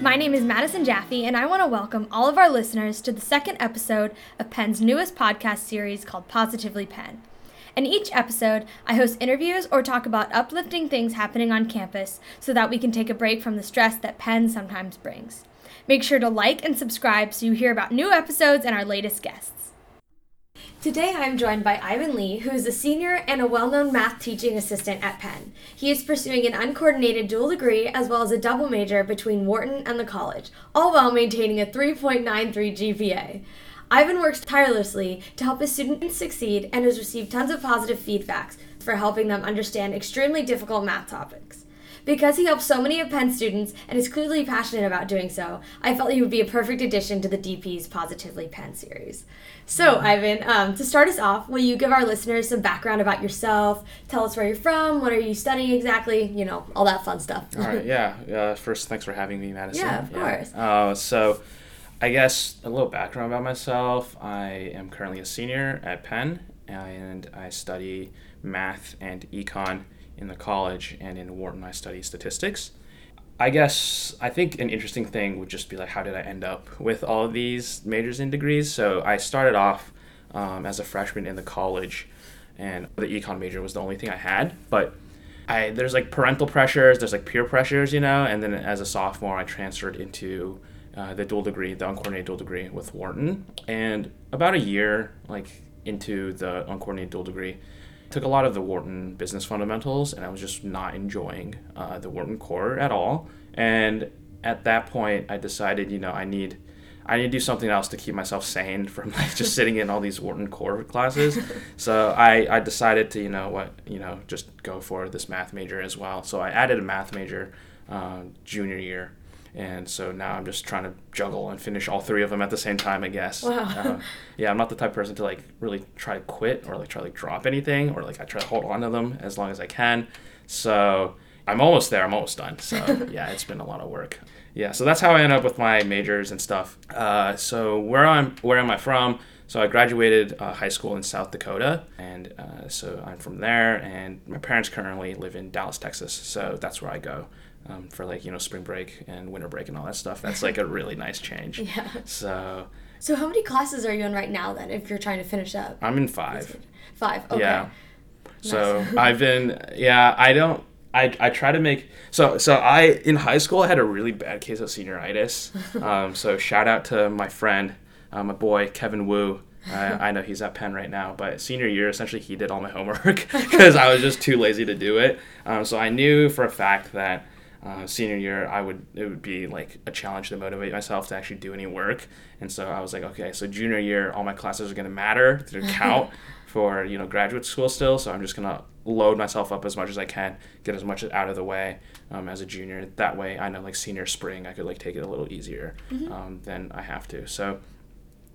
My name is Madison Jaffe, and I want to welcome all of our listeners to the second episode of Penn's newest podcast series called Positively Penn. In each episode, I host interviews or talk about uplifting things happening on campus so that we can take a break from the stress that Penn sometimes brings. Make sure to like and subscribe so you hear about new episodes and our latest guests. Today I'm joined by Ivan Li, who is a senior and a well known math teaching assistant at Penn. He is pursuing an uncoordinated dual degree as well as a double major between Wharton and the college, all while maintaining a 3.93 GPA. Ivan works tirelessly to help his students succeed and has received tons of positive feedbacks for helping them understand extremely difficult math topics. Because he helps so many of Penn students and is clearly passionate about doing so, I felt he would be a perfect addition to the DP's Positively Penn series. So, Ivan, um, to start us off, will you give our listeners some background about yourself? Tell us where you're from, what are you studying exactly, you know, all that fun stuff. all right, yeah. Uh, first, thanks for having me, Madison. Yeah, of course. Uh, so, I guess a little background about myself. I am currently a senior at Penn, and I study math and econ in the college, and in Wharton, I study statistics. I guess I think an interesting thing would just be like, how did I end up with all of these majors and degrees? So I started off um, as a freshman in the college, and the econ major was the only thing I had. But I there's like parental pressures, there's like peer pressures, you know. And then as a sophomore, I transferred into uh, the dual degree, the uncoordinated dual degree with Wharton, and about a year like into the uncoordinated dual degree took a lot of the Wharton business fundamentals, and I was just not enjoying uh, the Wharton core at all. And at that point, I decided, you know, I need. I need to do something else to keep myself sane from like just sitting in all these Wharton core classes. so I, I decided to, you know what, you know, just go for this math major as well. So I added a math major uh, junior year. And so now I'm just trying to juggle and finish all three of them at the same time, I guess. Wow. Uh, yeah, I'm not the type of person to like really try to quit or like try to like drop anything or like I try to hold on to them as long as I can. So I'm almost there. I'm almost done. So yeah, it's been a lot of work. Yeah, so that's how I end up with my majors and stuff. Uh, so where I'm, where am I from? So I graduated uh, high school in South Dakota, and uh, so I'm from there. And my parents currently live in Dallas, Texas. So that's where I go um, for like you know spring break and winter break and all that stuff. That's like a really nice change. Yeah. So So, how many classes are you in right now then, if you're trying to finish up? I'm in five. Five. Okay. Yeah. So I've been yeah I don't I, I try to make so so I in high school I had a really bad case of senioritis. Um, so shout out to my friend, uh, my boy Kevin Wu. I, I know he's at Penn right now, but senior year essentially he did all my homework because I was just too lazy to do it. Um, so I knew for a fact that uh, senior year I would it would be like a challenge to motivate myself to actually do any work. And so I was like, okay, so junior year all my classes are gonna matter they're going to count for you know graduate school still. So I'm just gonna load myself up as much as I can, get as much out of the way um, as a junior. That way, I know like senior spring, I could like take it a little easier um, than I have to. So,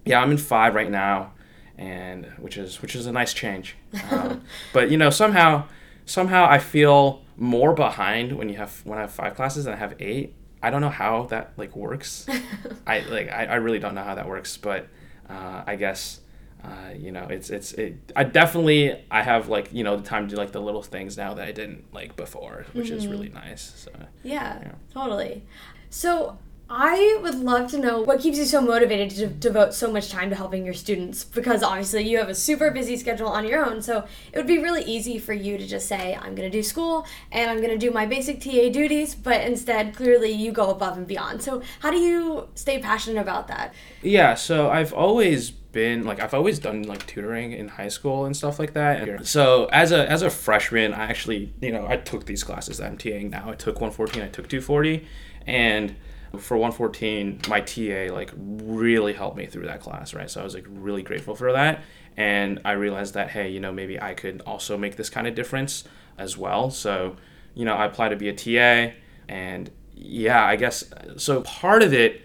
yeah, I'm in five right now, and which is which is a nice change. Um, but you know, somehow somehow I feel more behind when you have when I have five classes and I have eight. I don't know how that like works. I like I, I really don't know how that works, but uh, I guess uh, you know it's it's it. I definitely I have like you know the time to do like the little things now that I didn't like before, which is really nice. So Yeah, Yeah. totally. So I would love to know what keeps you so motivated to devote so much time to helping your students because obviously you have a super busy schedule on your own. So it would be really easy for you to just say, I'm going to do school and I'm going to do my basic TA duties, but instead, clearly, you go above and beyond. So, how do you stay passionate about that? Yeah, so I've always been like I've always done like tutoring in high school and stuff like that. So as a as a freshman, I actually you know I took these classes that I'm TAing now. I took 114, I took 240, and for 114, my TA like really helped me through that class, right? So I was like really grateful for that, and I realized that hey, you know maybe I could also make this kind of difference as well. So you know I applied to be a TA, and yeah, I guess so. Part of it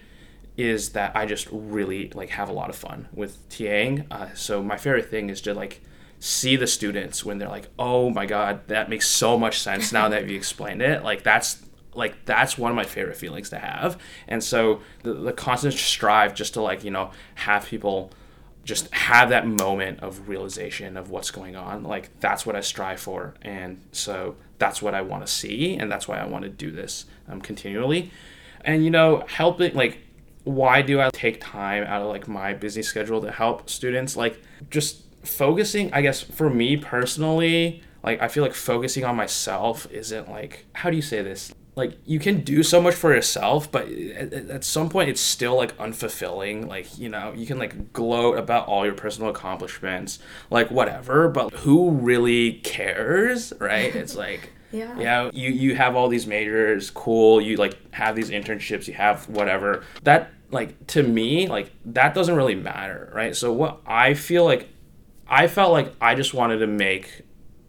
is that I just really like have a lot of fun with TAing. Uh, so my favorite thing is to like see the students when they're like, "Oh my god, that makes so much sense now that you explained it." Like that's like that's one of my favorite feelings to have. And so the, the constant strive just to like you know have people just have that moment of realization of what's going on like that's what i strive for. And so that's what i want to see and that's why i want to do this um, continually. And you know helping like why do I take time out of like my busy schedule to help students? Like just focusing I guess for me personally like I feel like focusing on myself isn't like how do you say this like you can do so much for yourself but at, at some point it's still like unfulfilling. Like you know you can like gloat about all your personal accomplishments like whatever but who really cares right? It's like Yeah. yeah you you have all these majors cool you like have these internships you have whatever. That like to me like that doesn't really matter right? So what i feel like i felt like i just wanted to make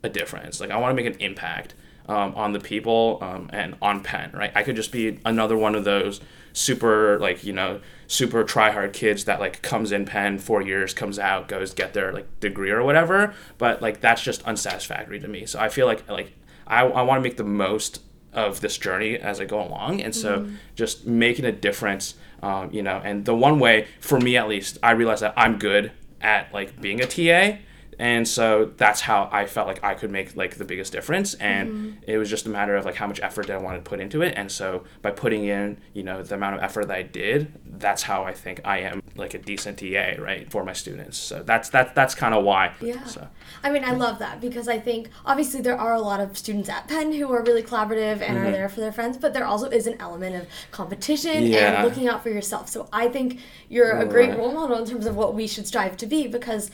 a difference. Like i want to make an impact um, on the people um, and on penn right? I could just be another one of those super like you know super try hard kids that like comes in penn four years comes out goes get their like degree or whatever but like that's just unsatisfactory to me. So i feel like like i, I want to make the most of this journey as i go along and so just making a difference um, you know and the one way for me at least i realized that i'm good at like being a ta and so that's how I felt like I could make like the biggest difference and it was just a matter of like how much effort did I want to put into it and so by putting in you know the amount of effort that I did that's how I think I am like a decent TA right for my students so that's that's that's kind of why Yeah. so I mean, I love that because I think obviously there are a lot of students at Penn who are really collaborative and Mm-hmm. are there for their friends, but there also is an element of competition Yeah. and looking out for yourself. So I think you're a great role model in terms of what we should strive to be because.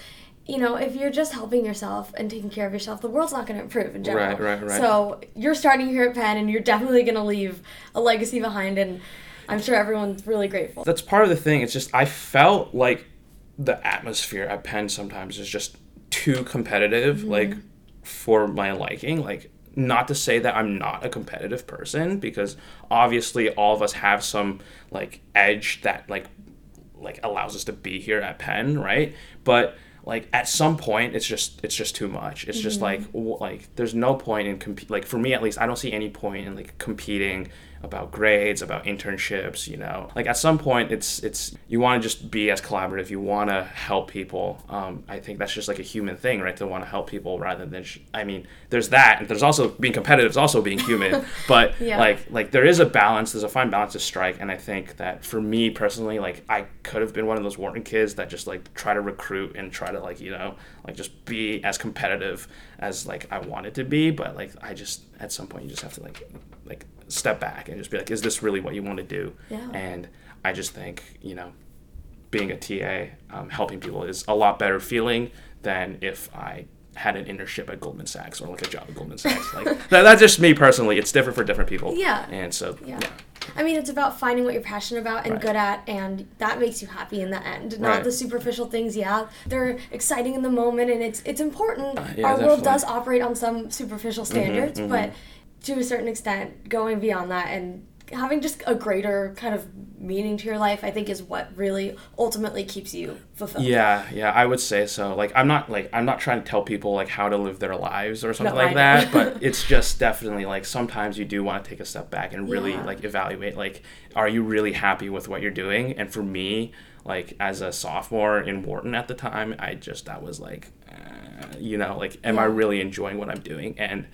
You know, if you're just helping yourself and taking care of yourself, the world's not going to improve in general. Right, right, right. So you're starting here at Penn, and you're definitely going to leave a legacy behind, and I'm sure everyone's really grateful. that's part of the thing it's just I felt like the atmosphere at Penn sometimes is just too competitive mm-hmm. like for my liking like not to say that I'm not a competitive person because obviously all of us have some like edge that like like allows us to be here at Penn, right? But like at some point it's just it's just too much. It's just mm-hmm. like like there's no point in compete like for me at least I don't see any point in like competing about grades, about internships, you know. Like at some point it's it's you want to just be as collaborative, you want to help people. Um, I think that's just like a human thing, right? To want to help people rather than sh- I mean, there's that and there's also being competitive is also being human, but Yeah. like like there is a balance there's a fine balance to strike and i think that for me personally like i could have been one of those wharton kids that just like try to recruit and try to like you know like just be as competitive as like i wanted to be but like i just at some point you just have to like like step back and just be like is this really what you want to do Yeah. and i just think you know being a ta um, helping people is a lot better feeling than if i had an internship at Goldman Sachs or like a job at Goldman Sachs. Like that, that's just me personally. It's different for different people. Yeah. And so Yeah. yeah. I mean, it's about finding what you're passionate about and Right. good at, and that makes you happy in the end. Not Right. the superficial things. Yeah, they're exciting in the moment, and it's it's important. Uh, yeah, Our world definitely. Mm-hmm, does operate on some superficial standards, but to a certain extent, going beyond that and having just a greater kind of meaning to your life, I think, is what really ultimately keeps you fulfilled. Yeah, yeah, I would say so. Like I'm not like I'm not trying to tell people like how to live their lives or something No, like that, but it's just definitely like sometimes you do want to take a step back and really Yeah. like evaluate like are you really happy with what you're doing? And for me, like as a sophomore in Wharton at the time, I just that was like uh, you know, like am I really enjoying what I'm doing? And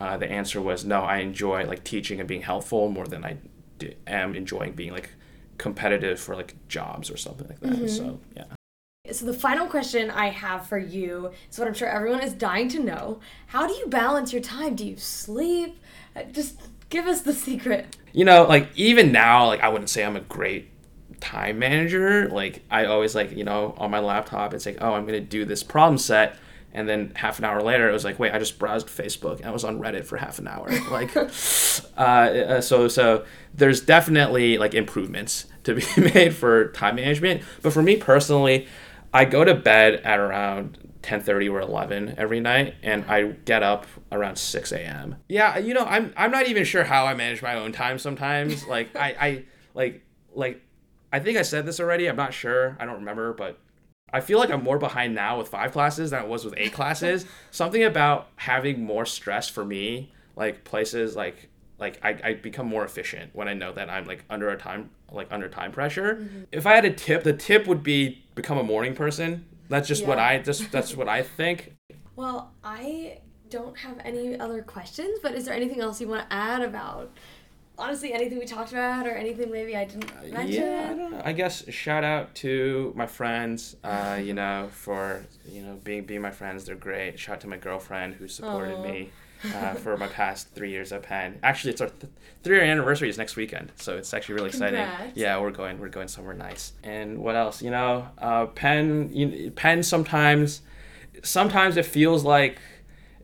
uh, the answer was no, I enjoy like teaching and being helpful more than I d- am enjoying being like competitive for like jobs or something like that. Mm-hmm. So, yeah. So the final question I have for you is what I'm sure everyone is dying to know. How do you balance your time? Do you sleep? Uh, Just give us the secret. you know, like even now, like I wouldn't say I'm a great time manager. Like I always like, you know, on my laptop, it's like, oh, I'm gonna do this problem set, and then half an hour later, it was like, wait, I just browsed Facebook and I was on Reddit for half an hour. Like, uh, uh, so so there's definitely like improvements to be made for time management. But for me personally, I go to bed at around 10:30 or 11 every night and I get up around 6 a.m. Yeah, you know, I'm I'm not even sure how I manage my own time sometimes. Like I I like like I think I said this already. I'm not sure. I don't remember, but I feel like I'm more behind now with five classes than I was with eight classes. Something about having more stress for me, like places like like I, I become more efficient when I know that I'm like under a time like under time pressure. Mm-hmm. If I had a tip, the tip would be become a morning person. That's just what I just that's what I think. Well, I don't have any other questions, but is there anything else you want to add about honestly, anything we talked about or anything maybe I didn't mention? Yeah, I. I guess shout out to my friends, uh, you know, for you know being being my friends. They're great. Shout out to my girlfriend who supported Aw. me uh, for my past three years at Penn. Actually, it's our th- three year anniversary is next weekend, so it's actually really exciting. Congrats. Yeah, we're going we're going somewhere nice. And what else? You know, uh, Penn. You, Penn sometimes sometimes it feels like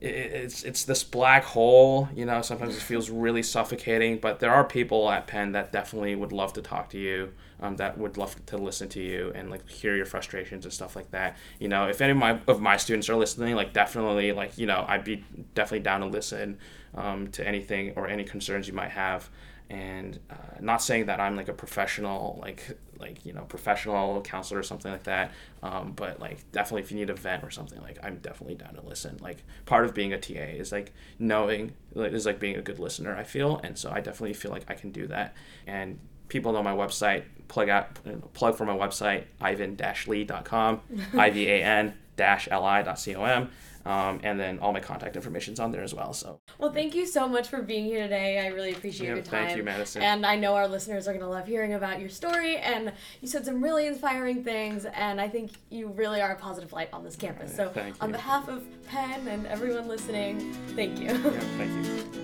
it's it's this black hole you know sometimes it feels really suffocating but there are people at penn that definitely would love to talk to you um, that would love to listen to you and like hear your frustrations and stuff like that. You know if any of my of my students are listening like definitely like you know i'd be definitely down to listen um, to anything or any concerns you might have and uh, not saying that I'm like a professional like like you know professional counselor or something like that um, but like definitely if you need a vent or something like I'm definitely down to listen. Like part of being a TA is like knowing like is like being a good listener I feel. And so I definitely feel like I can do that. And people know my website plug out plug for my website ivan-li.com i-v-a-n dash li.com um, and then all my contact information's on there as well so Well, thank you so much for being here today. I really appreciate Yeah, your time. thank you, Madison. And I know our listeners are going to love hearing about your story. And you said some really inspiring things. And I think you really are a positive light on this campus. So, Thank on behalf of Penn and everyone listening, thank you. yeah thank you